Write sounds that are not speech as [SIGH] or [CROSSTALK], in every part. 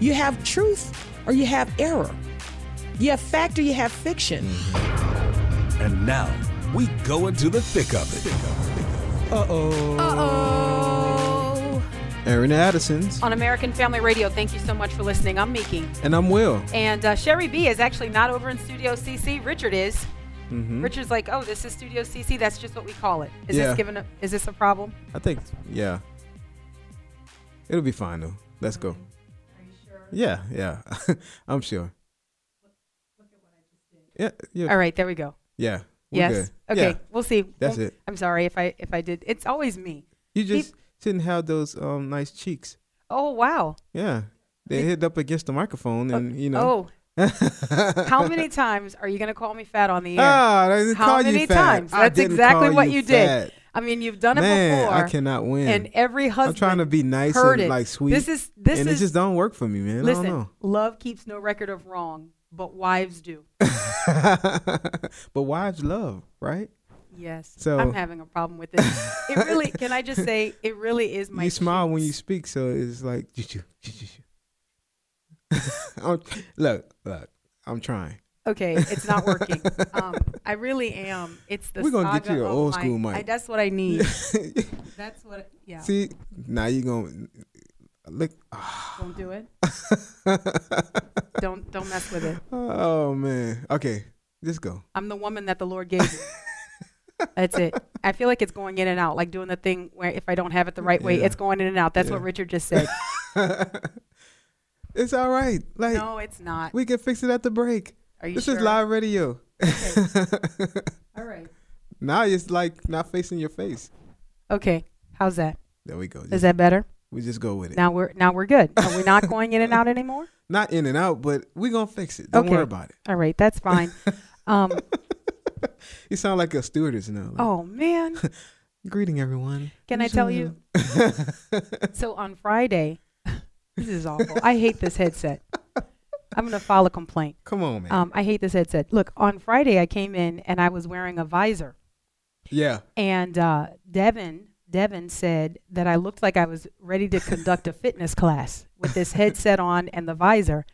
You have truth or you have error. You have fact or you have fiction. And now we go into the thick of it. Uh oh. Uh oh. Airing Addison's. On American Family Radio, thank you so much for listening. I'm Miki. And I'm Will. And uh, Sherry B is actually not over in Studio CC. Richard is. Mm-hmm. Richard's like, oh, this is Studio CC. That's just what we call it. Is Yeah. this given? A, is this a problem? I think, yeah. It'll be fine though. Let's go. You? Yeah, yeah. [LAUGHS] I'm sure. Look at what I just did. Yeah, yeah. All right, there we go. Yeah. We're yes. good. Okay, Yeah, we'll see. that's Well, it. I'm sorry if I if I did. It's always me. You just didn't have those um nice cheeks. Oh wow. Yeah. They hit up against the microphone and you know. Oh, [LAUGHS] how many times are you gonna call me fat on the air? Ah, How many you times? That's exactly what you did. I mean, you've done it Man, before. I cannot win. And every husband. I'm trying to be nice and it. like sweet. This is this and is it just don't work for me, man. I listen. don't know. Love keeps no record of wrong, but wives do. [LAUGHS] but wives love, right? Yes. So- I'm having a problem with this. it really. Can I just say [LAUGHS] it really is my. you smile when you speak, so it's like [LAUGHS] look, look, I'm trying. Okay, it's not working. um, I really am. It's the. We're gonna get you an old school mic. I, that's what I need. [LAUGHS] That's what. Yeah. See, now you gonna look. Don't do it. Don't don't mess with it. oh man. Okay, just go. I'm the woman that the Lord gave you. That's it. I feel like it's going in and out, like doing the thing where if I don't have it the right way, Yeah. it's going in and out. That's what Richard just said. [LAUGHS] it's all right. Like no, it's not. we can fix it at the break. Are you This sure? is live radio. [LAUGHS] All right. now it's like not facing your face. Okay. How's that? There we go. Is that better? we just go with it. Now we're now we're good. Are we not going in and out anymore? [LAUGHS] Not in and out, but we're gonna fix it. Don't Okay. worry about it. All right, that's fine. [LAUGHS] Um, You sound like a stewardess now. Like, oh man, greeting everyone. can I tell you? So on Friday, this is awful. I hate this headset. I'm gonna file a complaint. Come on, man. Um, I hate this headset. Look, on Friday I came in and I was wearing a visor, yeah. and uh, Devin Devin said that I looked like I was ready to conduct a [LAUGHS] fitness class with this headset on and the visor.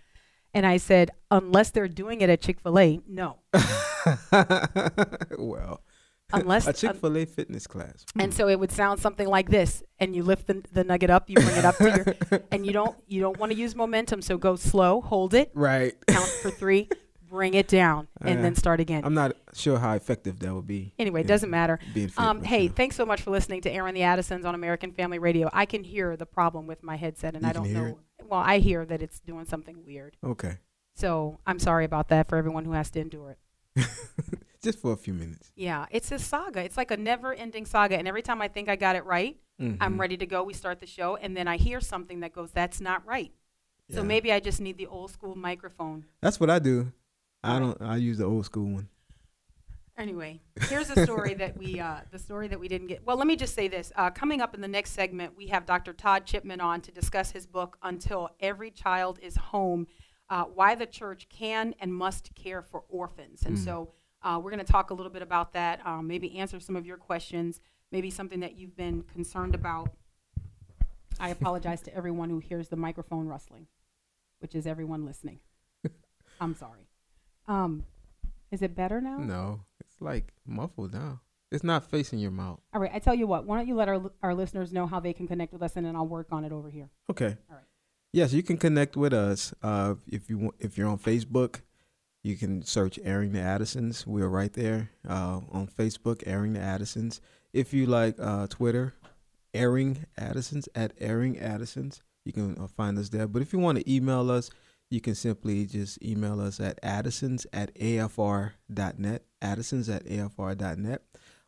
And I said, unless they're doing it at Chick Fil A, no. [LAUGHS] well, Unless [LAUGHS] a Chick Fil A fitness class. and so it would sound something like this and you lift the, the nugget up you bring it up to your [LAUGHS] and you don't you don't want to use momentum so go slow hold it. Right. count for three [LAUGHS] bring it down and then start again. I'm not sure how effective that would be. anyway it doesn't matter. Um, hey thanks so much for listening to airing the addisons on american family radio. I can hear the problem with my headset and You i don't know well i hear that it's doing something weird. Okay. so i'm sorry about that for everyone who has to endure it Just for a few minutes. yeah it's a saga it's like a never ending saga and every time i think i got it right Mhm. I'm ready to go. We start the show, and then I hear something that goes, "That's not right." So maybe I just need the old school microphone. That's what I do. I don't. I use the old school one. Anyway, here's a story that we, uh, the story that we didn't get. Well, let me just say this. Uh, coming up in the next segment, we have Dr. Todd Chipman on to discuss his book, Until Every Child is Home uh, Why the Church Can and Must Care for Orphans. And so uh, we're going to talk a little bit about that, um, maybe answer some of your questions, maybe something that you've been concerned about. I apologize to everyone who hears the microphone rustling, which is everyone listening. [LAUGHS] I'm sorry. Um, is it better now? No, it's like muffled now. It's not facing your mouth. All right, I tell you what. Why don't you let our our listeners know how they can connect with us, and then I'll work on it over here. Okay. All right. Yes, you can connect with us. Uh, if you want, if you're on Facebook, you can search "Airing the Addisons." We're right there uh, on Facebook, "Airing the Addisons." If you like uh, Twitter, "Airing Addisons" at "Airing Addisons," you can uh, find us there. But if you want to email us, you can simply just email us at addisons at afr.net. Addisons at afr.net.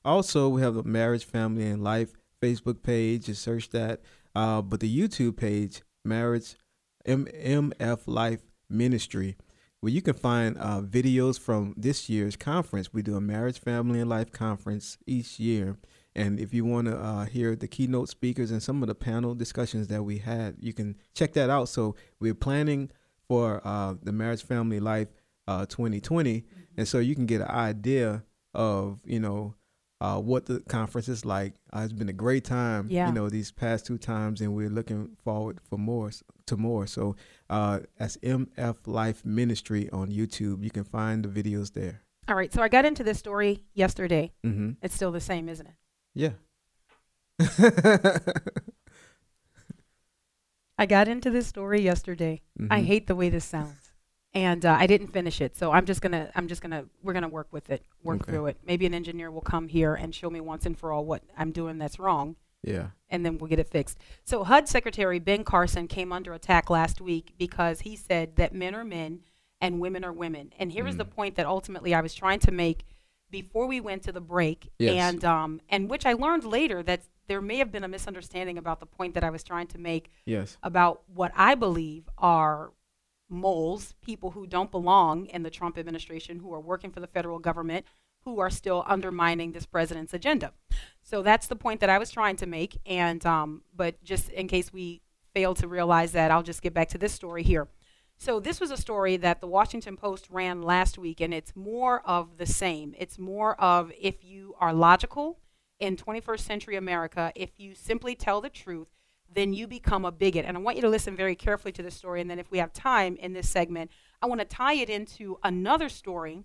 Also, we have the Marriage, Family, and Life Facebook page. Just search that. Uh, but the YouTube page, Marriage, M- MF Life Ministry, where you can find uh, videos from this year's conference. We do a marriage, family, and life conference each year. And if you want to uh, hear the keynote speakers and some of the panel discussions that we had, you can check that out. So we're planning for uh, the marriage, family, life uh, 2020, mm-hmm. and so you can get an idea of you know uh, what the conference is like. Uh, it's been a great time, yeah. you know, these past two times, and we're looking forward for more to more. So uh, that's MF Life Ministry on YouTube. You can find the videos there. All right. So I got into this story yesterday. Mm-hmm. It's still the same, isn't it? Yeah. [LAUGHS] I got into this story yesterday. Mm-hmm. I hate the way this sounds, and uh, I didn't finish it. So I'm just gonna, I'm just gonna, we're gonna work with it, work okay. through it. Maybe an engineer will come here and show me once and for all what I'm doing that's wrong. Yeah. And then we'll get it fixed. So HUD Secretary Ben Carson came under attack last week because he said that men are men and women are women. And here mm. is the mm. point that ultimately I was trying to make before we went to the break, yes. and um, and which I learned later that there may have been a misunderstanding about the point that I was trying to make. Yes. About what I believe are moles, people who don't belong in the Trump administration, who are working for the federal government, who are still undermining this president's agenda. So that's the point that I was trying to make. And um, but just in case we fail to realize that, I'll just get back to this story here. So this was a story that the Washington Post ran last week, and it's more of the same. It's more of if you are logical in 21st century America, if you simply tell the truth, then you become a bigot. And I want you to listen very carefully to this story. And then if we have time in this segment, I want to tie it into another story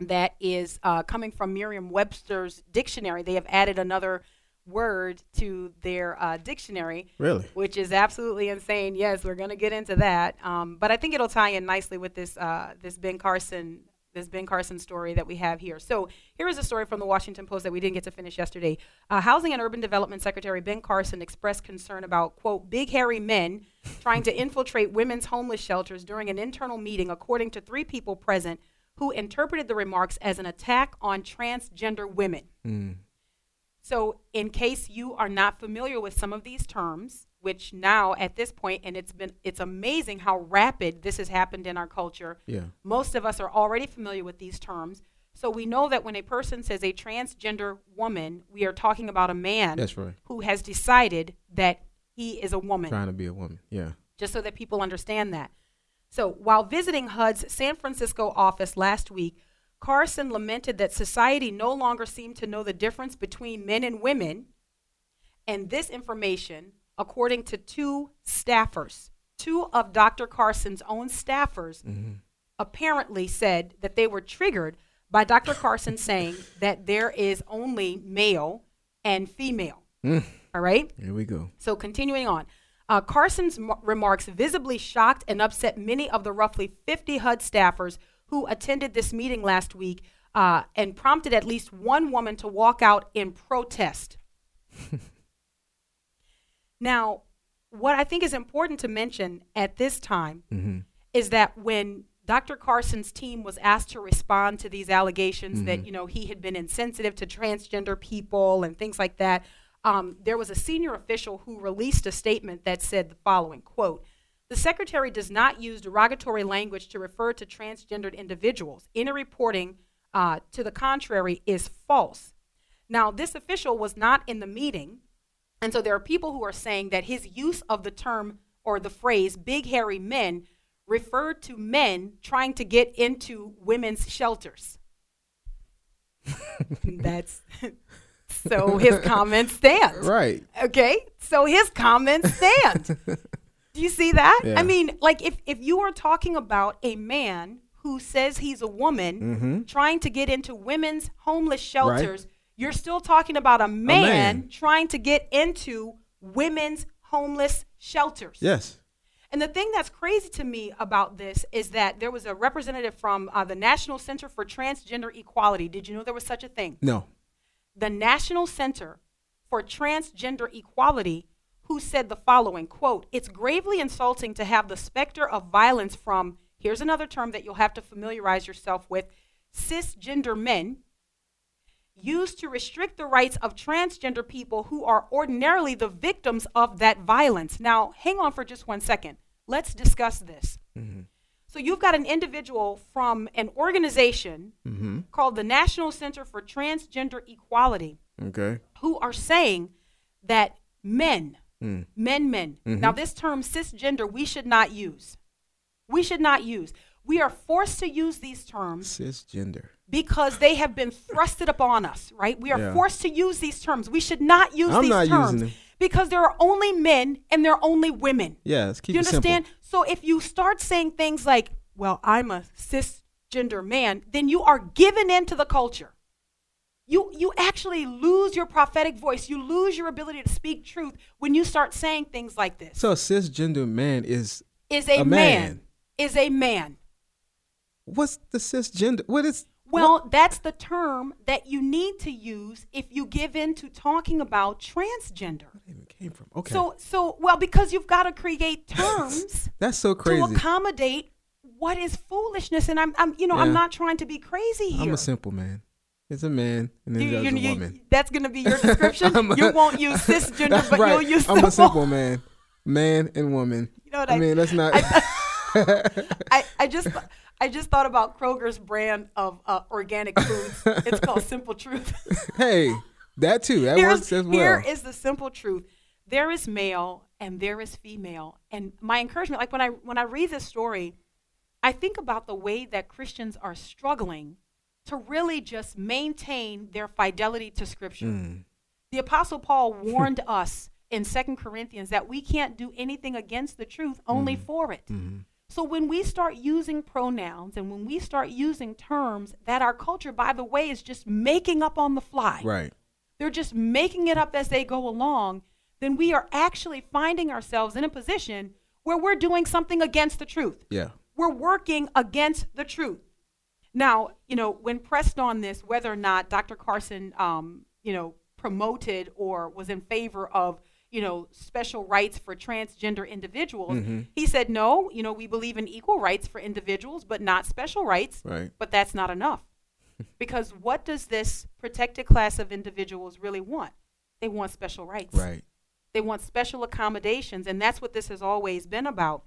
that is uh, coming from Merriam Webster's dictionary. They have added another word to their uh, dictionary. Really? Which is absolutely insane. Yes, we're going to get into that. Um, but I think it'll tie in nicely with this uh, this Ben Carson this Ben Carson story that we have here. So here is a story from the Washington Post that we didn't get to finish yesterday. Uh, Housing and Urban Development Secretary Ben Carson expressed concern about quote big hairy men trying to infiltrate women's homeless shelters during an internal meeting, according to three people present who interpreted the remarks as an attack on transgender women. Mm. So, in case you are not familiar with some of these terms, which now at this point, and it's been it's amazing how rapid this has happened in our culture. Yeah. Most of us are already familiar with these terms. So we know that when a person says a transgender woman, we are talking about a man That's right. who has decided that he is a woman. Trying to be a woman. Yeah. Just so that people understand that. So while visiting HUD's San Francisco office last week, Carson lamented that society no longer seemed to know the difference between men and women. And this information, according to two staffers, two of Dr. Carson's own staffers, mm-hmm. apparently said that they were triggered by Dr. Carson [LAUGHS] saying that there is only male and female. Mm. All right? Here we go. So, continuing on. Uh, Carson's m- remarks visibly shocked and upset many of the roughly 50 HUD staffers who attended this meeting last week uh, and prompted at least one woman to walk out in protest. [LAUGHS] now, what I think is important to mention at this time mm-hmm. is that when Dr. Carson's team was asked to respond to these allegations mm-hmm. that you know he had been insensitive to transgender people and things like that, um, there was a senior official who released a statement that said the following quote the secretary does not use derogatory language to refer to transgendered individuals. Any reporting uh, to the contrary is false. Now, this official was not in the meeting, and so there are people who are saying that his use of the term or the phrase big hairy men referred to men trying to get into women's shelters. [LAUGHS] That's [LAUGHS] so his [LAUGHS] comments stand. Right. Okay. So his comments stand. [LAUGHS] Do you see that? Yeah. I mean, like if if you are talking about a man who says he's a woman mm-hmm. trying to get into women's homeless shelters, right. you're still talking about a man, a man, trying to get into women's homeless shelters. Yes. And the thing that's crazy to me about this is that there was a representative from uh, the National Center for Transgender Equality. Did you know there was such a thing? No. The National Center for Transgender Equality who said the following quote it's gravely insulting to have the specter of violence from here's another term that you'll have to familiarize yourself with cisgender men used to restrict the rights of transgender people who are ordinarily the victims of that violence. Now hang on for just one second. Let's discuss this. Mm-hmm. So you've got an individual from an organization Mm-hmm. called the National Center for Transgender Equality Okay. who are saying that men, Mm. men, men. Mm-hmm. Now, this term cisgender, we should not use. We should not use. We are forced to use these terms Cisgender. because they have been thrusted upon us, right? We are Yeah. forced to use these terms. We should not use I'm these not terms using them. Because there are only men and there are only women. Yeah, let's keep Do you it simple. understand? So if you start saying things like, well, I'm a cisgender man, then you are given into the culture. You, you actually lose your prophetic voice. You lose your ability to speak truth when you start saying things like this. So cisgender man is is a, a man. man. Is a man. what's the cisgender? What is Well, that's the term that you need to use if you give in to talking about transgender. even came from? Okay. So, so well, because you've got to create [LAUGHS] terms that's so crazy. to accommodate what is foolishness. And I'm, I'm, you know, I'm not trying to be crazy here. I'm a simple man. It's a man and then You- there's you- a you- woman. that's going to be your description. [LAUGHS] A- you won't use [LAUGHS] cisgender, but right. you'll use I'm simple. a simple man. Man and woman. You know what I I- mean, that's not. I, I just I just thought about Kroger's brand of uh, organic foods. it's called [LAUGHS] Simple Truth. hey, that too. That Here's- works as well. Here is the simple truth. There is male and there is female. And my encouragement, like when I when I read this story, I think about the way that Christians are struggling to really just maintain their fidelity to scripture. Mm. The apostle Paul [LAUGHS] warned us in Second Corinthians that we can't do anything against the truth, only for it. Mm-hmm. So when we start using pronouns and when we start using terms that our culture, by the way, is just making up on the fly, Right. they're just making it up as they go along, then we are actually finding ourselves in a position where we're doing something against the truth. Yeah. We're working against the truth. Now, you know, when pressed on this, whether or not Dr. Carson, um, you know, promoted or was in favor of, you know, special rights for transgender individuals, he said, no, you know, we believe in equal rights for individuals, but not special rights. Right. But that's not enough. [LAUGHS] because what does this protected class of individuals really want? They want special rights. Right. They want special accommodations, and that's what this has always been about.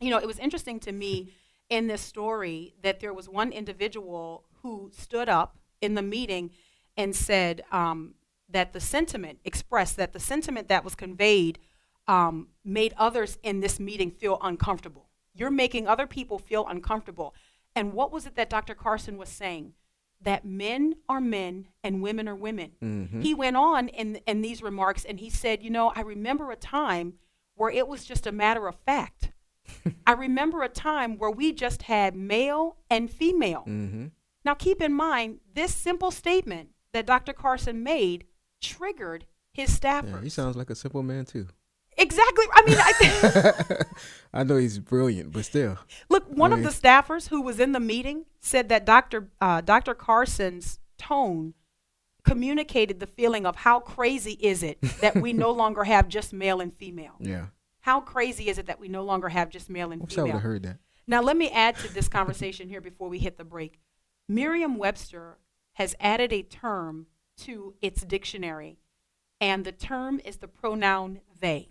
You know, it was interesting to me [LAUGHS] in this story that there was one individual who stood up in the meeting and said um, that the sentiment expressed that the sentiment that was conveyed um, made others in this meeting feel uncomfortable. You're making other people feel uncomfortable. And what was it that Dr. Carson was saying? That men are men and women are women. Mm-hmm. He went on in, in these remarks and he said, You know, I remember a time where it was just a matter of fact. [LAUGHS] I remember a time where we just had male and female. Mm-hmm. Now, keep in mind, this simple statement that Dr. Carson made triggered his staffers. Yeah, he sounds like a simple man too. exactly. I mean, I think [LAUGHS] I know he's brilliant, but still. look. One of mean- the staffers who was in the meeting said that Dr. Uh, Dr. Carson's tone communicated the feeling of how crazy is it that we no [LAUGHS] longer have just male and female. Yeah. How crazy is it that we no longer have just male and I wish I would female? have heard that. Now, let me add to this conversation here before we hit the break. Merriam Webster has added a term to its dictionary, and the term is the pronoun they.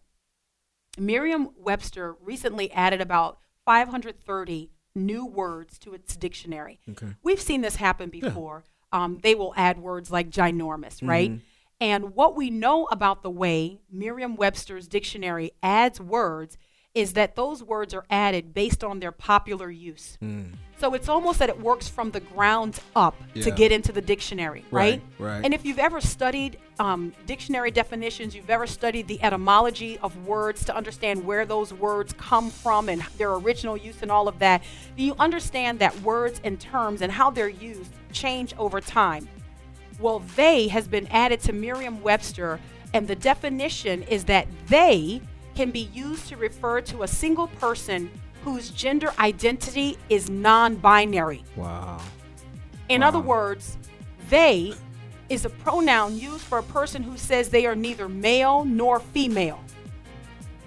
Merriam Webster recently added about 530 new words to its dictionary. Okay. We've seen this happen before. Um, they will add words like ginormous, right? And what we know about the way Merriam Webster's dictionary adds words is that those words are added based on their popular use. Mm. So it's almost that it works from the ground up to get into the dictionary, right? Right, right. And if you've ever studied um, dictionary definitions, you've ever studied the etymology of words to understand where those words come from and their original use and all of that, you understand that words and terms and how they're used change over time. Well, they has been added to Merriam Webster, and the definition is that they can be used to refer to a single person whose gender identity is non binary. Wow. In Wow. other words, they is a pronoun used for a person who says they are neither male nor female.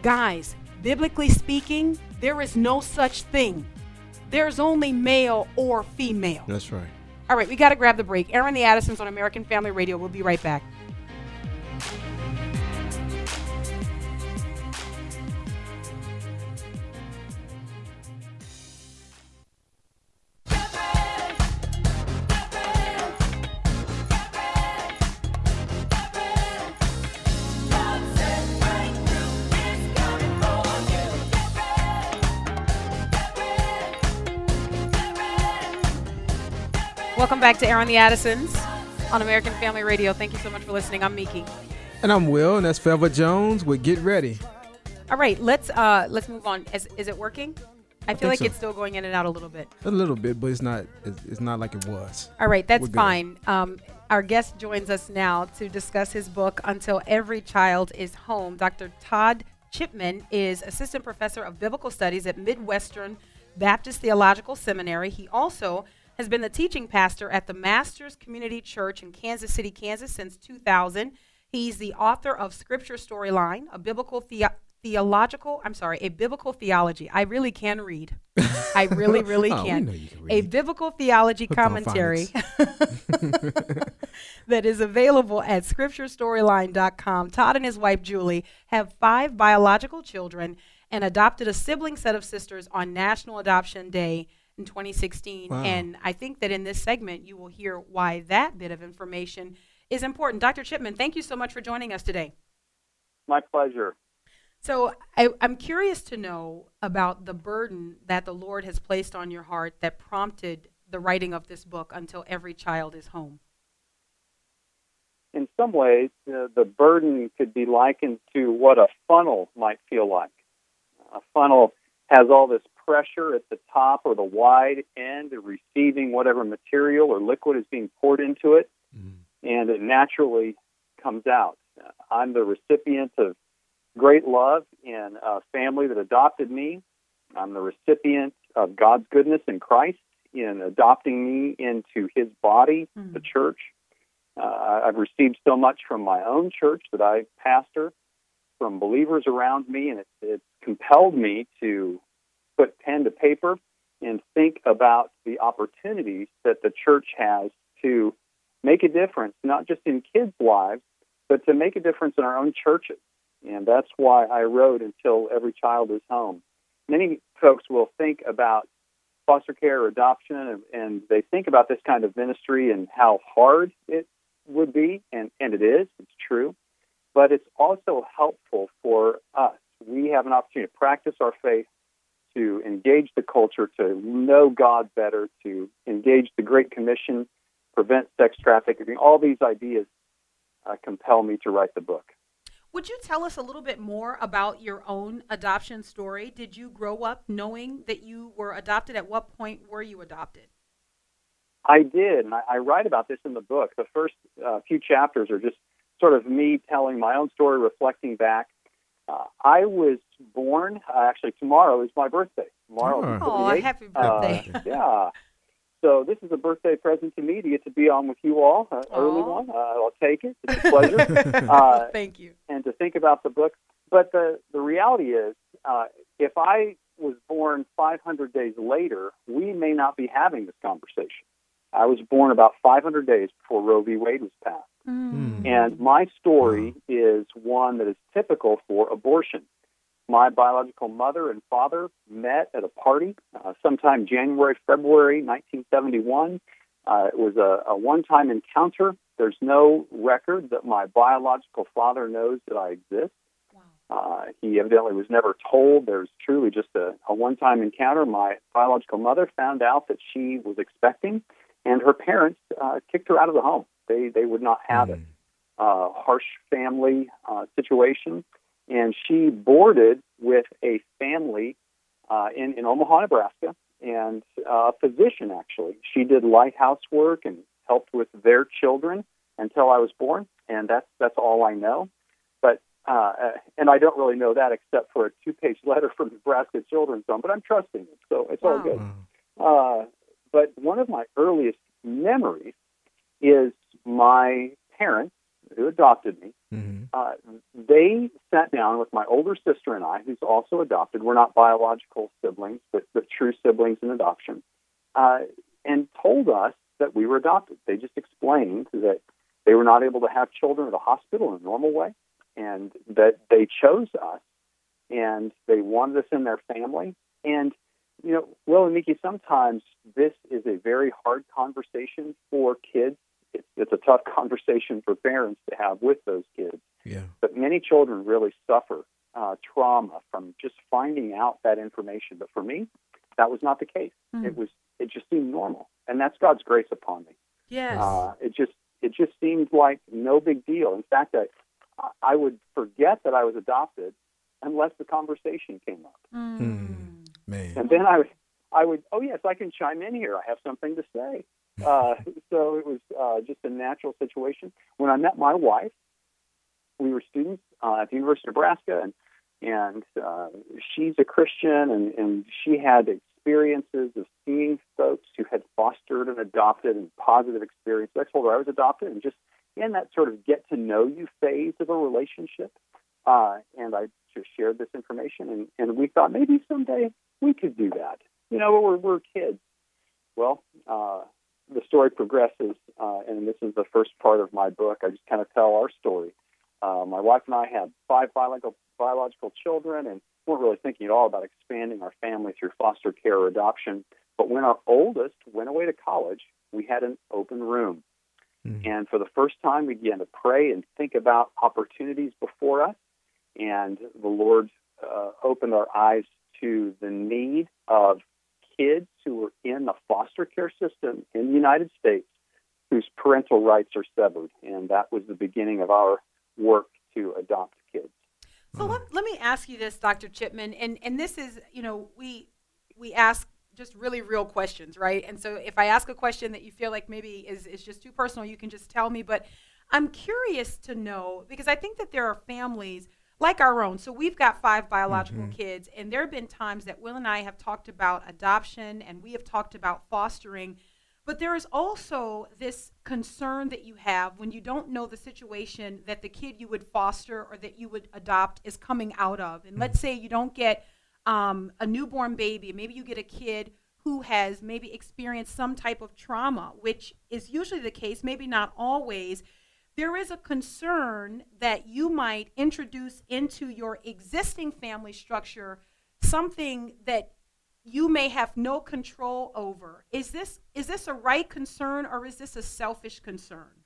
Guys, biblically speaking, there is no such thing. There's only male or female. That's right. All right, we got to grab the break. Airing the Addisons on American Family Radio. We'll be right back. Welcome back to Airing the Addisons on American Family Radio. Thank you so much for listening. I'm Miki. And I'm Will, and that's Feather Jones with Get Ready. All right, let's uh let's move on. Is, is it working? I feel think like so. it's still going in and out a little bit. A little bit, but it's not. It's, it's not like it was. All right, that's fine. Um, our guest joins us now to discuss his book, Until Every Child is Home. Dr. Todd Chipman is Assistant Professor of Biblical Studies at Midwestern Baptist Theological Seminary. He also has been the teaching pastor at the Masters Community Church in Kansas City, Kansas since 2000. He's the author of Scripture Storyline, a biblical thea- theological, I'm sorry, a biblical theology. I really can read. I really, [LAUGHS] really Oh, can. can A biblical theology Hooked commentary [LAUGHS] [LAUGHS] that is available at scripturestoryline.com. Todd and his wife Julie have five biological children and adopted a sibling set of sisters on National Adoption Day in 2016. Wow. And I think that in this segment, you will hear why that bit of information is important. Dr. Chipman, thank you so much for joining us today. My pleasure. So I, I'm curious to know about the burden that the Lord has placed on your heart that prompted the writing of this book until every child is home. In some ways, uh, the burden could be likened to what a funnel might feel like. A funnel has all this pressure at the top or the wide end, receiving whatever material or liquid is being poured into it, and it naturally comes out. I'm the recipient of great love in a family that adopted me. I'm the recipient of God's goodness in Christ in adopting me into His body, Mhm. the church. Uh, I've received so much from my own church that I pastor, from believers around me, and it's, it's compelled me to put pen to paper and think about the opportunities that the church has to make a difference, not just in kids' lives, but to make a difference in our own churches. And that's why I wrote Until Every Child is Home. Many folks will think about foster care or adoption, and, and they think about this kind of ministry and how hard it would be, and, and it is, it's true. But it's also helpful for us. We have an opportunity to practice our faith, to engage the culture, to know God better, to engage the Great Commission, prevent sex trafficking. All these ideas uh, compel me to write the book. Would you tell us a little bit more about your own adoption story? Did you grow up knowing that you were adopted? At what point were you adopted? I did, and I, I write about this in the book. The first uh, few chapters are just sort of me telling my own story, reflecting back. Uh, I was born, uh, actually, tomorrow is my birthday. Tomorrow Oh. Oh, 78. happy Uh, birthday. yeah. So this is a birthday present to me to get to be on with you all. Uh, early Aw. one. Uh, I'll take it. It's a pleasure. [LAUGHS] uh, [LAUGHS] Thank you. and to think about the book. But the, the reality is, uh, if I was born 500 days later, we may not be having this conversation. I was born about 500 days before Roe v. Wade was passed. Mm. And my story is one that is typical for abortion. My biological mother and father met at a party uh, sometime January, February 1971. Uh, it was a, a one time encounter. There's no record that my biological father knows that I exist. Uh, he evidently was never told. There's truly just a, a one time encounter. My biological mother found out that she was expecting, and her parents uh, kicked her out of the home. They, they would not have it uh, harsh family uh, situation, and she boarded with a family uh, in in Omaha, Nebraska, and uh, a physician actually. She did lighthouse work and helped with their children until I was born, and that's that's all I know. But uh, uh, and I don't really know that except for a two-page [LAUGHS] letter from Nebraska Children's Home, but I'm trusting it, so it's all good. Uh, but one of my earliest memories is my parents, who adopted me. Mm-hmm. Uh, they sat down with my older sister and I, who's also adopted. We're not biological siblings, but, but true siblings in adoption, uh, and told us that we were adopted. They just explained that they were not able to have children at a hospital in a normal way, and that they chose us, and they wanted us in their family. And you know, Will and Miki, sometimes this is a very hard conversation for kids. It's, it's a tough [LAUGHS] conversation for parents to have with those kids. Yeah. But many children really suffer uh, trauma from just finding out that information. But for me, that was not the case. Mhm. It was it just seemed normal, and that's God's grace upon me. Yes. Uh, it just it just seemed like no big deal. In fact, I I would forget that I was adopted unless the conversation came up, Mm. Man. and then I would I would oh yes I can chime in here. I have something to say. [LAUGHS] Uh, so it was uh, just a natural situation. When I met my wife, we were students uh, at the University of Nebraska, and and uh, she's a Christian, and, and she had experiences of seeing folks who had fostered and adopted and positive experiences. I told her I was adopted, and just in that sort of get to know you phase of a relationship, uh, and I just shared this information, and, and we thought maybe someday we could do that. You know, we're we're kids. Well, uh, the story progresses, uh, and this is the first part of my book. I just kind of tell our story. Uh, my wife and I had five biological biological children, and weren't really thinking at all about expanding our family through foster care or adoption. But when our oldest went away to college, we had an open room, Mhm. and for the first time, we began to pray and think about opportunities before us. And the Lord uh, opened our eyes to the need of kids who are in the foster care system in the United States whose parental rights are severed. And that was the beginning of our work to adopt kids. So let, let me ask you this, Dr. Chipman, and, and this is, you know, we we ask just really real questions, right? And so if I ask a question that you feel like maybe is, is just too personal, you can just tell me. But I'm curious to know because I think that there are families like our own. So we've got five biological kids, and there have been times that Will and I have talked about adoption and we have talked about fostering. But there is also this concern that you have when you don't know the situation that the kid you would foster or that you would adopt is coming out of. And let's say you don't get um, a newborn baby, maybe you get a kid who has maybe experienced some type of trauma, which is usually the case, maybe not always. There is a concern that you might introduce into your existing family structure something that you may have no control over. Is this is this a right concern or is this a selfish concern?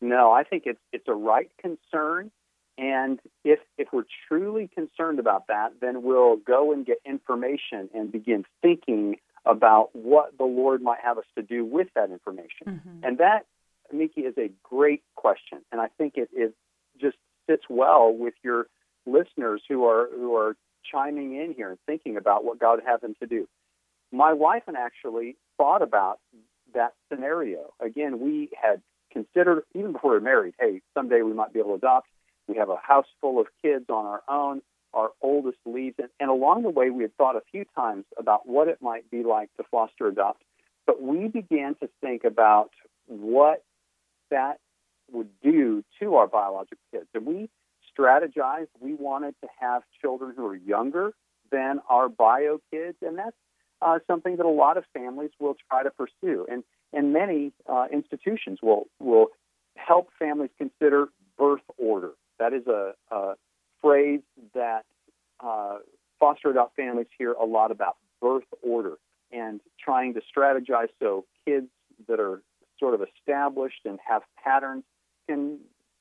No, I think it's it's a right concern, and if if we're truly concerned about that, then we'll go and get information and begin thinking about what the Lord might have us to do with that information. Mm-hmm. And that, Miki, is a great question, and I think it, it just fits well with your listeners who are who are chiming in here and thinking about what God had them to do. My wife and I actually thought about that scenario. Again, we had considered even before we were married, hey, someday we might be able to adopt. We have a house full of kids on our own. Our oldest leaves, and, and along the way, we had thought a few times about what it might be like to foster adopt. But we began to think about what that would do to our biological kids. And we strategized. We wanted to have children who are younger than our bio kids, and that's uh, something that a lot of families will try to pursue. And and many uh, institutions will will help families consider birth order. That is a, a phrase that uh, foster adopt families hear a lot about birth order and trying to strategize so kids that are sort of established and have patterns can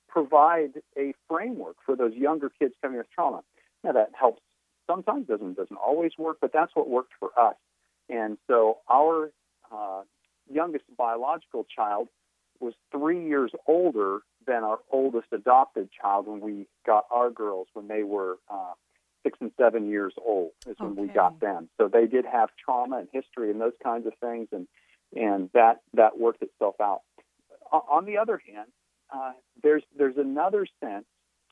provide a framework for those younger kids coming with trauma. Now that helps sometimes doesn't doesn't always work, but that's what worked for us. And so our uh, youngest biological child was three years older than our oldest adopted child when we got our girls when they were uh, six and seven years old is when we got them. So they did have trauma and history and those kinds of things, and and that that worked itself out. On the other hand, uh, there's there's another sense.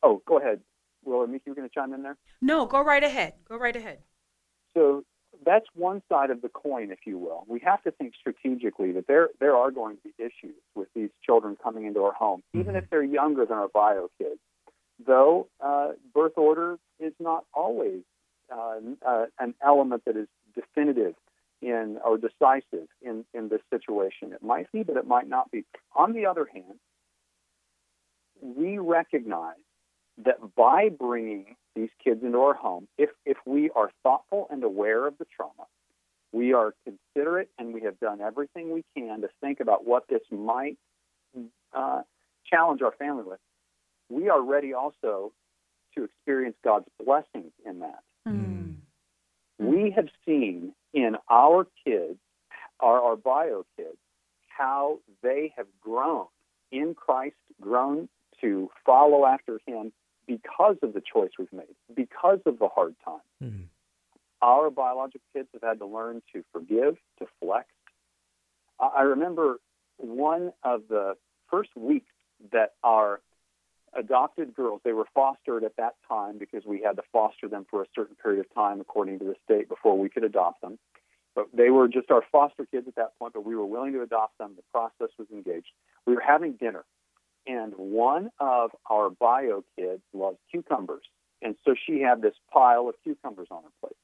Oh, go ahead, Will or Miki, you going to chime in there? No, go right ahead. Go right ahead. So that's one side of the coin, if you will. We have to think strategically that there there are going to be issues with these children coming into our home, even if they're younger than our bio kids. Though uh, birth order is not always uh, uh, an element that is definitive in or decisive in, in this situation. It might be, but it might not be. On the other hand, we recognize that by bringing these kids into our home, if, if we are thoughtful and aware of the trauma, we are considerate and we have done everything we can to think about what this might uh, challenge our family with, we are ready also to experience God's blessings in that. Mm. We have seen in our kids our, our bio kids, how they have grown in Christ, grown to follow after Him because of the choice we've made, because of the hard times. Mhm. Our biological kids have had to learn to forgive, to flex. I I remember one of the first weeks that our adopted girls, they were fostered at that time because we had to foster them for a certain period of time according to the state before we could adopt them. But they were just our foster kids at that point, but we were willing to adopt them. The process was engaged. We were having dinner, and one of our bio kids loves cucumbers. And so she had this pile of cucumbers on her plate.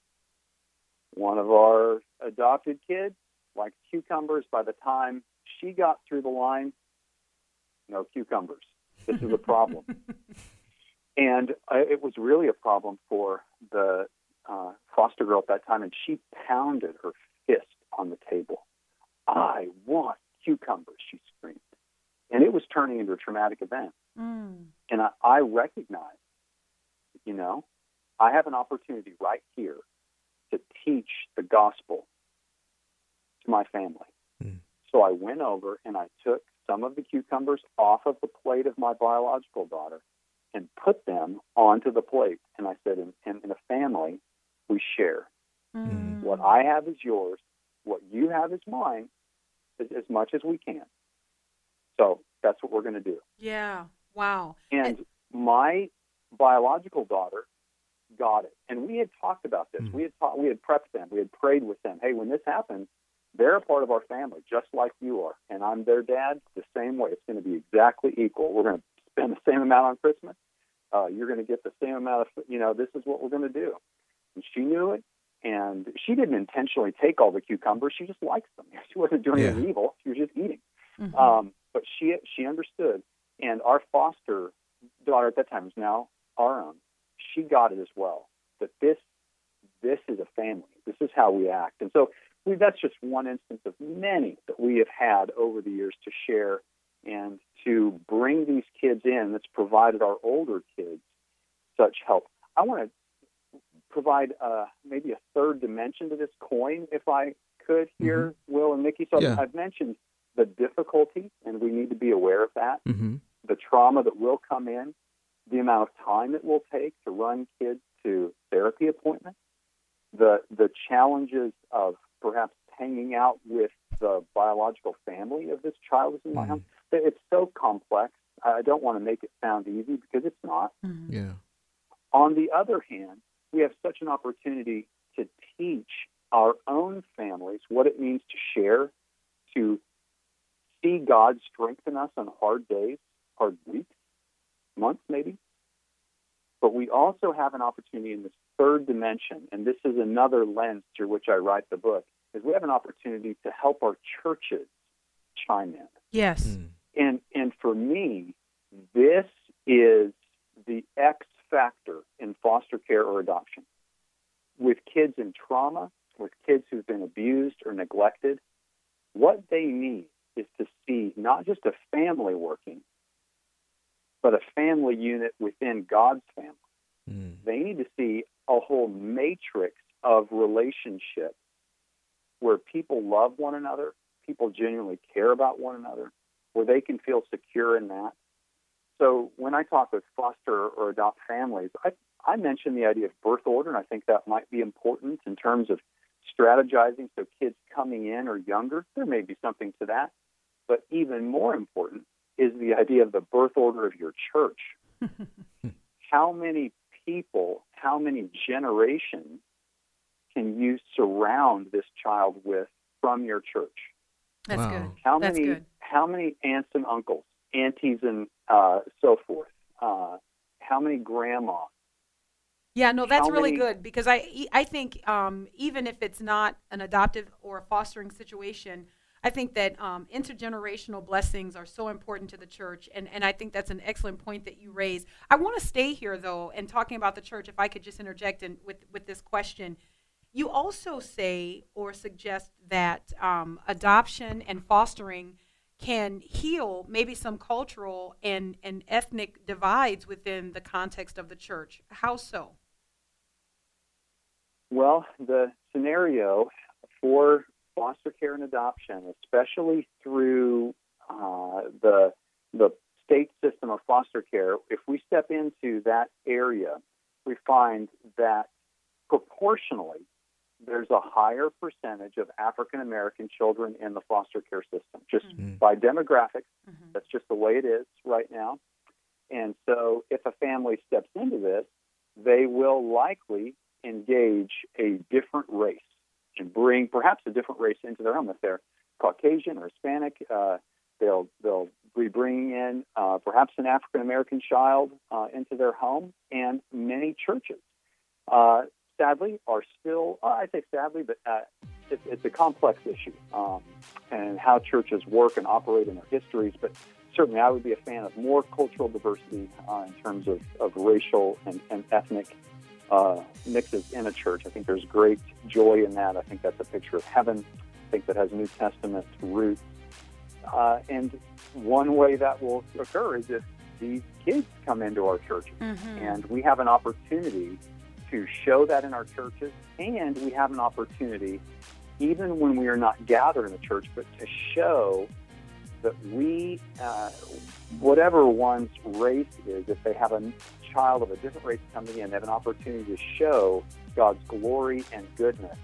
One of our adopted kids liked cucumbers. By the time she got through the line, no cucumbers. This is a problem. [LAUGHS] and uh, it was really a problem for the uh, foster girl at that time, and she pounded her fist on the table. I want cucumbers, she screamed. And it was turning into a traumatic event. Mm. And I, I recognized, you know, I have an opportunity right here to teach the gospel to my family. Mm. So I went over and I took some of the cucumbers off of the plate of my biological daughter and put them onto the plate. And I said, in, in, in a family, we share. Mm. What I have is yours. What you have is mine, as, as much as we can. So that's what we're going to do. Yeah. Wow. And my biological daughter got it. And we had talked about this. Mm. We had taught, we had prepped them. We had prayed with them. Hey, when this happens, they're a part of our family, just like you are. And I'm their dad the same way. It's going to be exactly equal. We're going to spend the same amount on Christmas. Uh, you're going to get the same amount of, you know, this is what we're going to do. And she knew it. And she didn't intentionally take all the cucumbers. She just likes them. [LAUGHS] She wasn't doing Yeah. anything evil. She was just eating. Mhm. Um, but she she understood, and our foster daughter at that time is now our own. She got it as well. That this this is a family. This is how we act, and so we, that's just one instance of many that we have had over the years to share and to bring these kids in. That's provided our older kids such help. I want to provide uh, maybe a third dimension to this coin, if I could here, Will and Nikki. So Yeah. I've mentioned the difficulty, and we need to be aware of that. Mm-hmm. The trauma that will come in, the amount of time it will take to run kids to therapy appointments, the the challenges of perhaps hanging out with the biological family of this child who's in my Mhm. home. It's so complex. I don't want to make it sound easy because it's not. Mhm. Yeah. On the other hand, we have such an opportunity to teach our own families what it means to share, to see God strengthen us on hard days, hard weeks, months maybe. But we also have an opportunity in this third dimension, and this is another lens through which I write the book, is we have an opportunity to help our churches chime in. Yes. Mm. And and for me, this is the X factor in foster care or adoption. With kids in trauma, with kids who've been abused or neglected, what they need is to see not just a family working, but a family unit within God's family. Mm. They need to see a whole matrix of relationships where people love one another, people genuinely care about one another, where they can feel secure in that. So when I talk with foster or adopt families, I, I mention the idea of birth order, and I think that might be important in terms of strategizing so kids coming in or younger, there may be something to that. But even more important is the idea of the birth order of your church. [LAUGHS] how many people, how many generations can you surround this child with from your church? That's Wow. good. How That's many good. how many aunts and uncles, aunties and uh, so forth? Uh, how many grandmas? Yeah, no, that's How really many- good because I I think um, even if it's not an adoptive or a fostering situation, I think that um, intergenerational blessings are so important to the church, and and I think that's an excellent point that you raise. I want to stay here though, and talking about the church. If I could just interject in with with this question, you also say or suggest that um, adoption and fostering can heal maybe some cultural and, and ethnic divides within the context of the church. How so? Well, the scenario for foster care and adoption, especially through uh, the the state system of foster care, if we step into that area, we find that proportionally there's a higher percentage of African American children in the foster care system, just mm-hmm. by demographics. Mm-hmm. That's just the way it is right now. And so, if a family steps into this, they will likely engage a different race and bring perhaps a different race into their home. If they're Caucasian or Hispanic, uh, they'll they'll be bringing in uh, perhaps an African American child uh, into their home, and many churches, uh, sadly, are still uh, I say sadly, but uh, it, it's a complex issue, um, and how churches work and operate in their histories. But certainly, I would be a fan of more cultural diversity in terms of, of racial and, and ethnic uh, mixes in a church. I think there's great joy in that. I think that's a picture of heaven. I think that has New Testament roots. Uh, and one way that will occur is if these kids come into our churches, mm-hmm. and we have an opportunity to show that in our churches, and we have an opportunity, even when we are not gathered in the church, but to show that we, uh, whatever one's race is, if they have a child of a different race coming in, have an opportunity to show God's glory and goodness.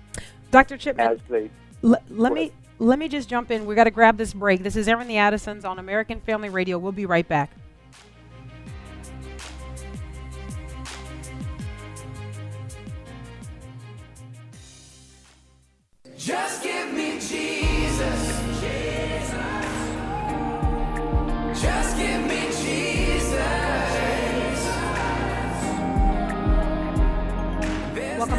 Dr. Chipman, as they, l- let me let me just jump in. We got to grab this break. This is Airing the Addisons on American Family Radio. We'll be right back.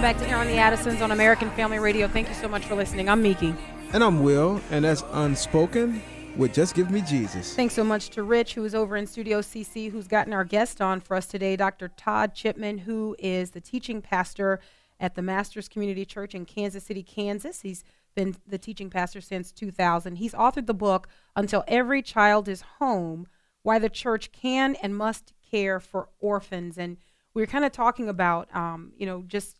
Back to Airing the Addisons on American Family Radio. Thank you so much for listening. I'm Meeke. And I'm Wil, and that's Unspoken with Just Give Me Jesus. Thanks so much to Rich, who is over in Studio CC, who's gotten our guest on for us today, Dr. Todd Chipman, who is the teaching pastor at the Masters Community Church in Kansas City, Kansas. He's been the teaching pastor since 2000. He's authored the book, Until Every Child is Home Why the Church Can and Must Care for Orphans. And we are kind of talking about, um, you know, just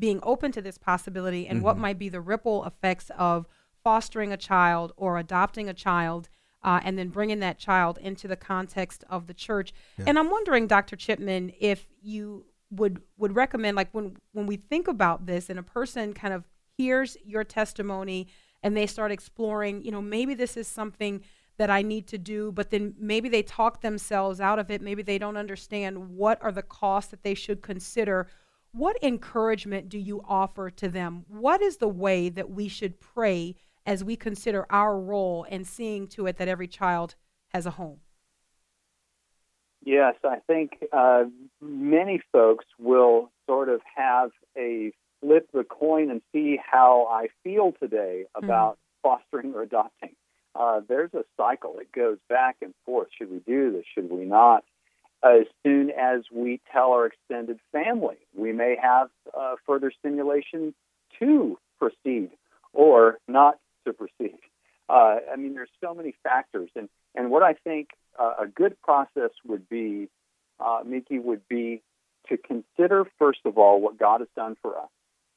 being open to this possibility and mm-hmm. what might be the ripple effects of fostering a child or adopting a child uh, and then bringing that child into the context of the church. Yeah. And I'm wondering, Dr. Chipman, if you would would recommend, like when when we think about this, and a person kind of hears your testimony and they start exploring, you know, maybe this is something that I need to do, but then maybe they talk themselves out of it. Maybe they don't understand what are the costs that they should consider. What encouragement do you offer to them? What is the way that we should pray? as we consider our role in seeing to it that every child has a home? Yes, I think uh, many folks will sort of have a flip the coin and see how I feel today hmm. about mm-hmm. fostering or adopting. Uh, there's a cycle. It goes back and forth. Should we do this? Should we not? As soon as we tell our extended family, we may have uh, further stimulation to proceed or not to proceed. Uh, I mean, there's so many factors, and and what I think uh, a good process would be, uh, Meeke, would be to consider first of all what God has done for us.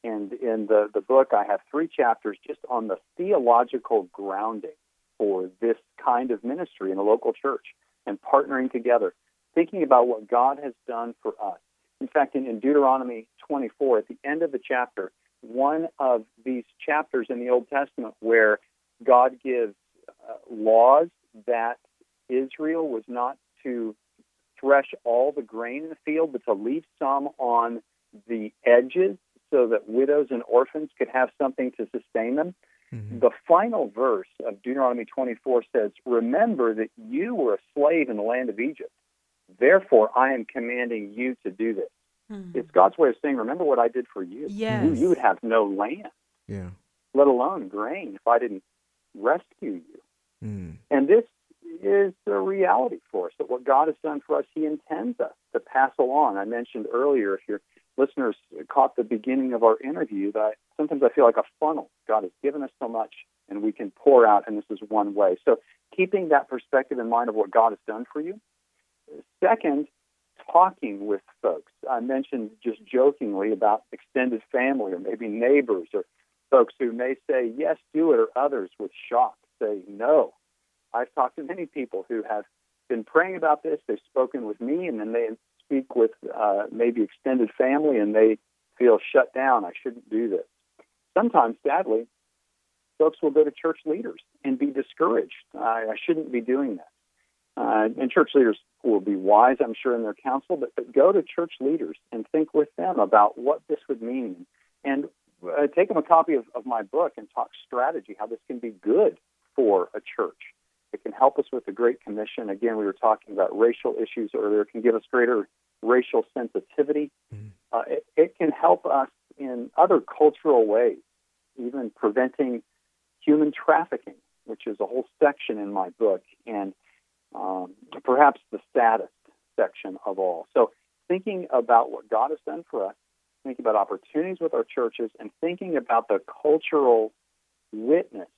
And in the the book, I have three chapters just on the theological grounding for this kind of ministry in a local church and partnering together, thinking about what God has done for us. In fact, in, in Deuteronomy 24, at the end of the chapter, one of these chapters in the Old Testament where God gives uh, laws that Israel was not to thresh all the grain in the field, but to leave some on the edges so that widows and orphans could have something to sustain them. Mm-hmm. The final verse of Deuteronomy 24 says, Remember that you were a slave in the land of Egypt. Therefore, I am commanding you to do this. Mm-hmm. It's God's way of saying, remember what I did for you. Yes. You, you would have no land, yeah. let alone grain, if I didn't rescue you. Mm. And this is the reality for us that what God has done for us, He intends us to pass along. I mentioned earlier, if your listeners caught the beginning of our interview, that sometimes I feel like a funnel. God has given us so much, and we can pour out, and this is one way. So, keeping that perspective in mind of what God has done for you. Second, talking with folks. I mentioned just jokingly about extended family or maybe neighbors or folks who may say, yes, do it, or others with shock say, no. I've talked to many people who have been praying about this. They've spoken with me, and then they speak with uh, maybe extended family, and they feel shut down. I shouldn't do this. Sometimes, sadly, folks will go to church leaders and be discouraged. I, I shouldn't be doing that. Uh, and church leaders will be wise, I'm sure, in their counsel, but, but go to church leaders and think with them about what this would mean. And uh, take them a copy of, of my book and talk strategy, how this can be good for a church. It can help us with the Great Commission. Again, we were talking about racial issues earlier. It can give us greater racial sensitivity. Mm-hmm. Uh, it, it can help us in other cultural ways, even preventing human trafficking, which is a whole section in my book, and um, perhaps the saddest section of all. So, thinking about what God has done for us, thinking about opportunities with our churches, and thinking about the cultural witness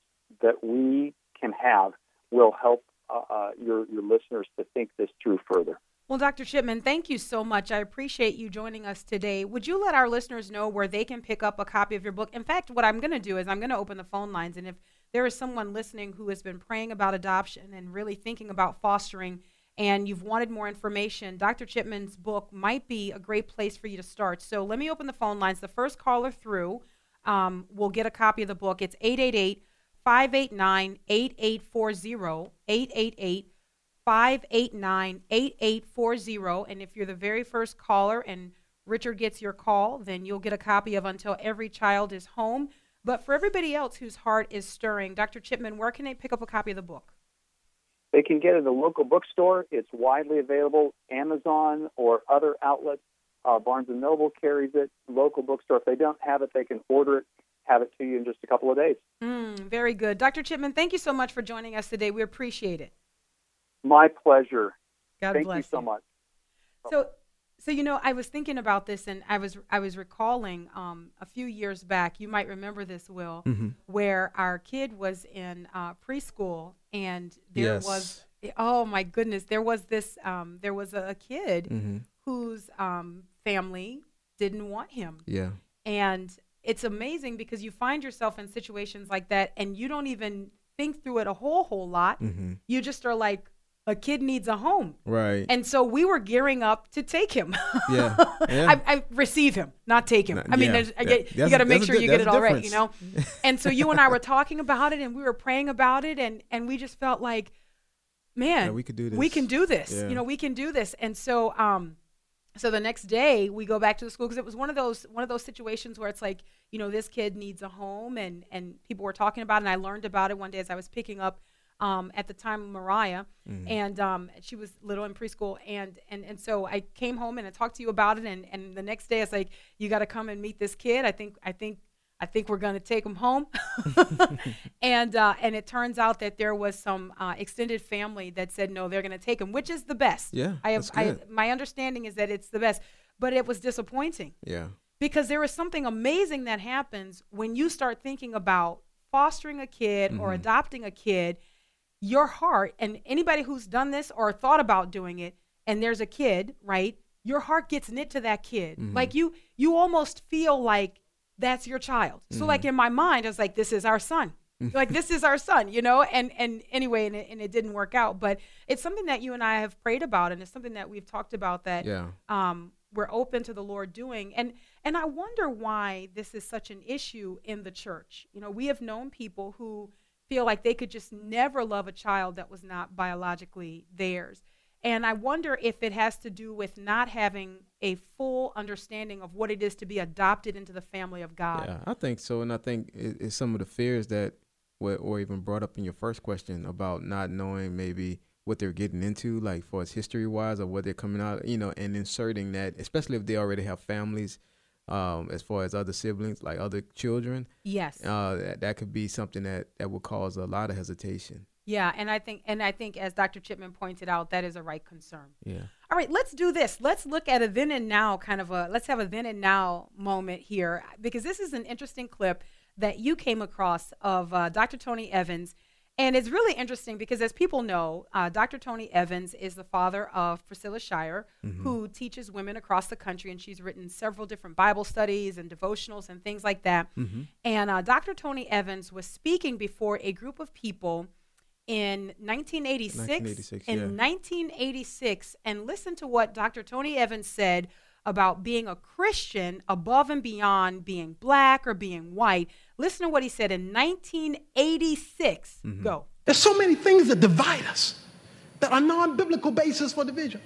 that we can have will help uh, uh, your, your listeners to think this through further. Well, Dr. Chipman, thank you so much. I appreciate you joining us today. Would you let our listeners know where they can pick up a copy of your book? In fact, what I'm going to do is I'm going to open the phone lines. And if there is someone listening who has been praying about adoption and really thinking about fostering, and you've wanted more information, Dr. Chipman's book might be a great place for you to start. So let me open the phone lines. The first caller through um, will get a copy of the book. It's 888 589 8840. 888 589 8840. And if you're the very first caller and Richard gets your call, then you'll get a copy of Until Every Child is Home. But for everybody else whose heart is stirring, Dr. Chipman, where can they pick up a copy of the book? They can get it at a local bookstore. It's widely available, Amazon or other outlets. Uh, Barnes and Noble carries it. Local bookstore. If they don't have it, they can order it. Have it to you in just a couple of days. Mm, very good, Dr. Chipman. Thank you so much for joining us today. We appreciate it. My pleasure. God Thank bless you so much. So, so you know, I was thinking about this, and I was I was recalling um, a few years back. You might remember this, Wil, mm-hmm. where our kid was in uh, preschool, and there yes. was oh my goodness, there was this um, there was a kid mm-hmm. whose um, family didn't want him. Yeah, and it's amazing because you find yourself in situations like that, and you don't even think through it a whole whole lot. Mm-hmm. You just are like, a kid needs a home. Right. And so we were gearing up to take him. Yeah. [LAUGHS] yeah. I, I, receive him, not take him. I mean, yeah. I get, you got to make sure good, you get it all right, you know? [LAUGHS] and so you and I were talking about it and we were praying about it and, and we just felt like, man, yeah, we could do this. We can do this. You know, we can do this. And so, um, so the next day we go back to the school because it was one of those one of those situations where it's like you know this kid needs a home and and people were talking about it and I learned about it one day as I was picking up um, at the time Mariah, Mhm. and um, she was little in preschool, and and and so I came home and I talked to you about it, and and the next day I was like, you got to come and meet this kid. I think I think I think we're going to take him home, [LAUGHS] and uh, and it turns out that there was some uh, extended family that said no, they're going to take him, which is the best. Yeah, I have that's I, my understanding is that it's the best, but it was disappointing Yeah. because there is something amazing that happens when you start thinking about fostering a kid or Mhm. adopting a kid your heart and anybody who's done this or thought about doing it and there's a kid right your heart gets knit to that kid Mhm. like you you almost feel like that's your child so like Mhm. in my mind i was like this is our son like this is our son you know and and anyway and it, and it didn't work out but it's something that you and i have prayed about and it's something that we've talked about that Yeah. um, we're open to the Lord doing. And and I wonder why this is such an issue in the church. You know, we have known people who feel like they could just never love a child that was not biologically theirs. And I wonder if it has to do with not having a full understanding of what it is to be adopted into the family of God. Yeah, I think so, and I think it, it's some of the fears that were even brought up in your first question about not knowing maybe what they're getting into, like for as history wise, or what they're coming out, you know, and inserting that, especially if they already have families, um, as far as other siblings, like other children, Yes. uh, that, that could be something that that will cause a lot of hesitation. yeah, and I think and I think as Dr. Chipman pointed out, that is a right concern. Yeah. All right, let's do this. Let's look at a then and now kind of a let's have a then and now moment here because this is an interesting clip that you came across of uh, Dr. Tony Evans, And it's really interesting because, as people know, uh, Dr. Tony Evans is the father of Priscilla Shirer, who teaches women across the country, and she's written several different Bible studies and devotionals and things like that. And uh, Dr. Tony Evans was speaking before a group of people in 1986, 1986, in yeah. 1986 and listen to what Dr. Tony Evans said about being a Christian above and beyond being black or being white. Listen to what he said in 1986. Mm-hmm. Go. There's so many things that divide us that are non-biblical basis for division.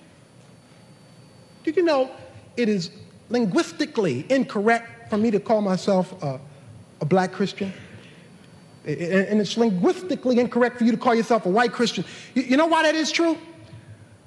Do you know it is linguistically incorrect for me to call myself a, a black Christian? I- I- And it's linguistically incorrect for you to call yourself a white Christian. You, you know why that is true?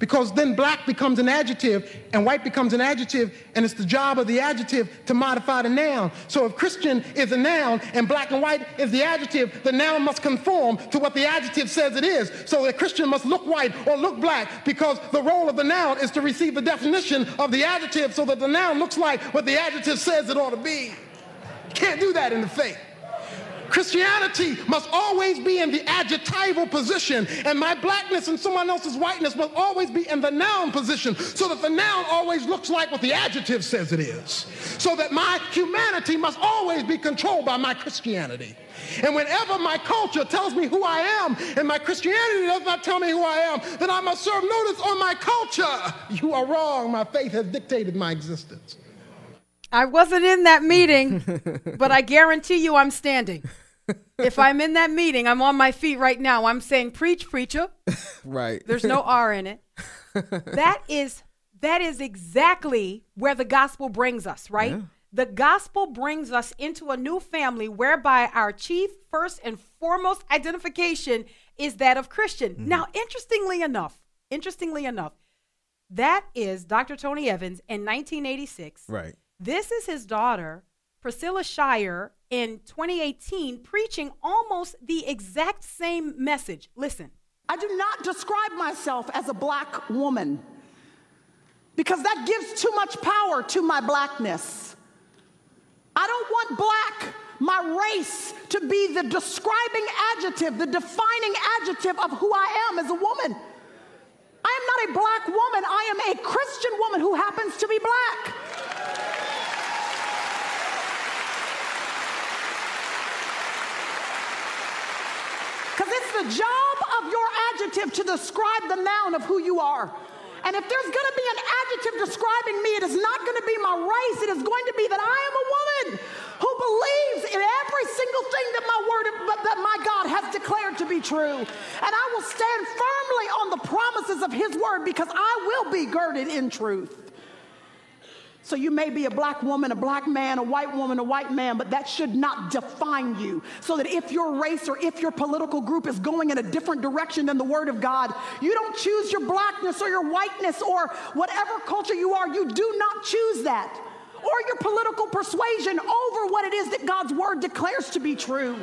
Because then black becomes an adjective and white becomes an adjective, and it's the job of the adjective to modify the noun. So if Christian is a noun and black and white is the adjective, the noun must conform to what the adjective says it is. So the Christian must look white or look black because the role of the noun is to receive the definition of the adjective so that the noun looks like what the adjective says it ought to be. You can't do that in the faith. Christianity must always be in the adjectival position, and my blackness and someone else's whiteness must always be in the noun position, so that the noun always looks like what the adjective says it is. So that my humanity must always be controlled by my Christianity. And whenever my culture tells me who I am, and my Christianity does not tell me who I am, then I must serve notice on my culture. You are wrong. My faith has dictated my existence. I wasn't in that meeting, but I guarantee you I'm standing. [LAUGHS] If I'm in that meeting, I'm on my feet right now. I'm saying, Preach, preacher. [LAUGHS] Right. There's no R in it. [LAUGHS] That is that is exactly where the gospel brings us, right? Yeah. The gospel brings us into a new family whereby our chief, first and foremost identification is that of Christian. Mm-hmm. Now, interestingly enough, interestingly enough, that is Dr. Tony Evans in 1986. Right. This is his daughter, Priscilla Shirer, in 2018, preaching almost the exact same message. Listen. I do not describe myself as a black woman because that gives too much power to my blackness. I don't want black, my race, to be the describing adjective, the defining adjective of who I am as a woman. I am not a black woman, I am a Christian woman who happens to be black. The job of your adjective to describe the noun of who you are. And if there's going to be an adjective describing me, it is not going to be my race. It is going to be that I am a woman who believes in every single thing that my word, that my God has declared to be true. And I will stand firmly on the promises of His word because I will be girded in truth. So you may be a black woman, a black man, a white woman, a white man, but that should not define you. So that if your race or if your political group is going in a different direction than the word of God, you don't choose your blackness or your whiteness or whatever culture you are, you do not choose that. Or your political persuasion over what it is that God's word declares to be true.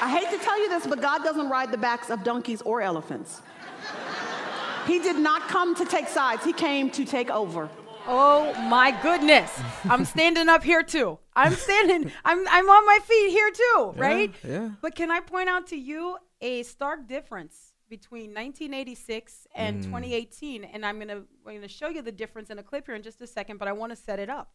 I hate to tell you this, but God doesn't ride the backs of donkeys or elephants. He did not come to take sides, He came to take over. Oh my goodness. I'm standing up here too. I'm standing, I'm, I'm on my feet here too, right? yeah. But can I point out to you a stark difference between 1986 and mm. 2018? And I'm going to I'm going to show you the difference in a clip here in just a second, but I want to set it up.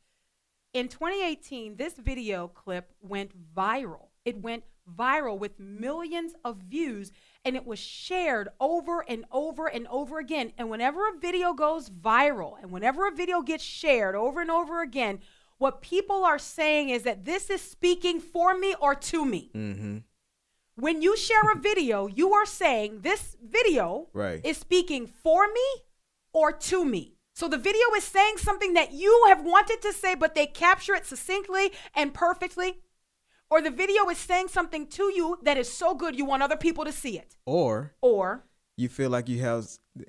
In 2018, this video clip went viral. It went viral with millions of views and it was shared over and over and over again. And whenever a video goes viral and whenever a video gets shared over and over again, what people are saying is that this is speaking for me or to me. Mm-hmm. When you share a video, you are saying this video Right. is speaking for me or to me. So the video is saying something that you have wanted to say, but they capture it succinctly and perfectly. Or the video is saying something to you that is so good you want other people to see it. Or Or you feel like you have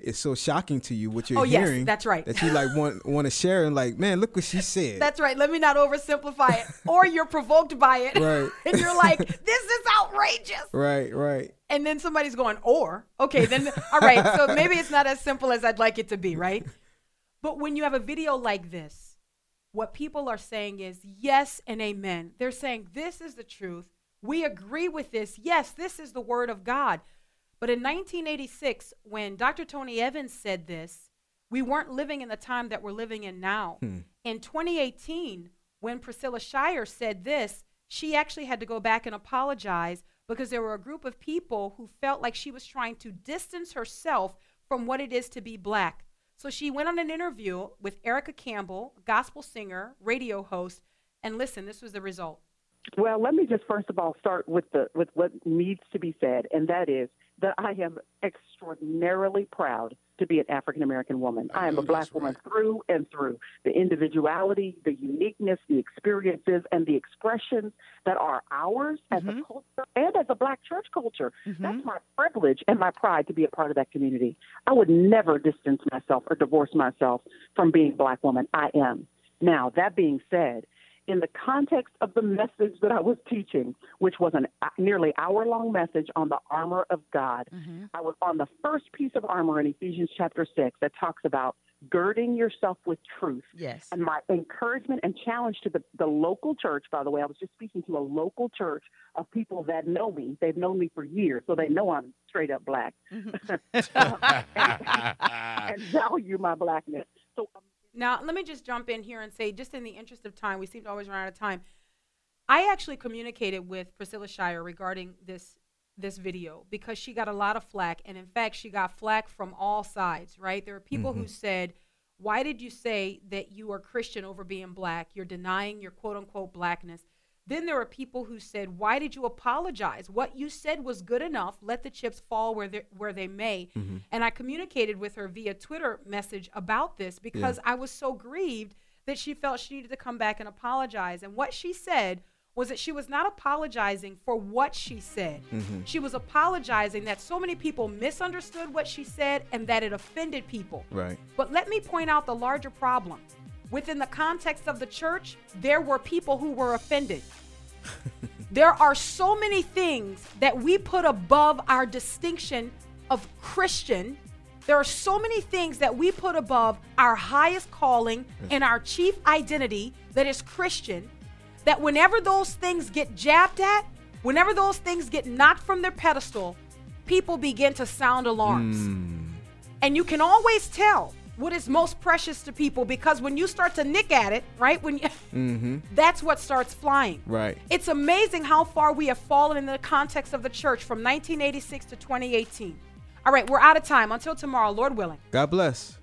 it's so shocking to you what you're Oh, yes, hearing. that's right. That you like want [LAUGHS] want to share and like, man, look what she said. that's right, let me not oversimplify it. [LAUGHS] or you're provoked by it. Right. [LAUGHS] and you're like, this is outrageous. right, right. and then somebody's going or okay then all right so maybe it's not as simple as i'd like it to be right But when you have a video like this, what people are saying is yes and amen. They're saying this is the truth. We agree with this. Yes, this is the word of God. But in 1986, when Dr. Tony Evans said this, we weren't living in the time that we're living in now. Hmm. In 2018, when Priscilla Shirer said this, she actually had to go back and apologize because there were a group of people who felt like she was trying to distance herself from what it is to be black. So she went on an interview with Erica Campbell, gospel singer, radio host, and listen, this was the result. Well, let me just first of all start with the with what needs to be said, and that is that I am extraordinarily proud to be an African American woman. I, am a black woman through and through. The individuality, the uniqueness, the experiences, and the expressions that are ours as a culture and as a black church culture. That's my privilege and my pride to be a part of that community. I would never distance myself or divorce myself from being a black woman. I am. Now, that being said, in the context of the message that I was teaching, which was an a nearly hour long message on the armor of God, mm-hmm. I was on the first piece of armor in Ephesians chapter 6 that talks about girding yourself with truth. Yes. And my encouragement and challenge to the, the local church, by the way, I was just speaking to a local church of people that know me. They've known me for years, so they know I'm straight up black mm-hmm. [LAUGHS] and, and value my blackness. So Now, let me just jump in here and say, just in the interest of time, we seem to always run out of time. I actually communicated with Priscilla Shirer regarding this this video because she got a lot of flack, and in fact, she got flack from all sides. Right? There are people who mm-hmm. said, "Why did you say that you are Christian over being black? You're denying your quote unquote blackness." Then there are people who said, "Why did you apologize? What you said was good enough. Let the chips fall where they where they may." Mm-hmm. And I communicated with her via Twitter message about this because I was so grieved that she felt she needed to come back and apologize. And what she said was that she was not apologizing for what she said. Mm-hmm. She was apologizing that so many people misunderstood what she said and that it offended people. Right. But let me point out the larger problem. Within the context of the church, there were people who were offended. [LAUGHS] there are so many things that we put above our distinction of Christian. There are so many things that we put above our highest calling and our chief identity that is Christian that whenever those things get jabbed at, whenever those things get knocked from their pedestal, people begin to sound alarms. Hmm. And you can always tell what is most precious to people because when you start to nick at it, right? When you, mm-hmm. [LAUGHS] that's what starts flying. Right. It's amazing how far we have fallen in the context of the church from 1986 to 2018. All right, we're out of time. Until tomorrow, Lord willing. God bless.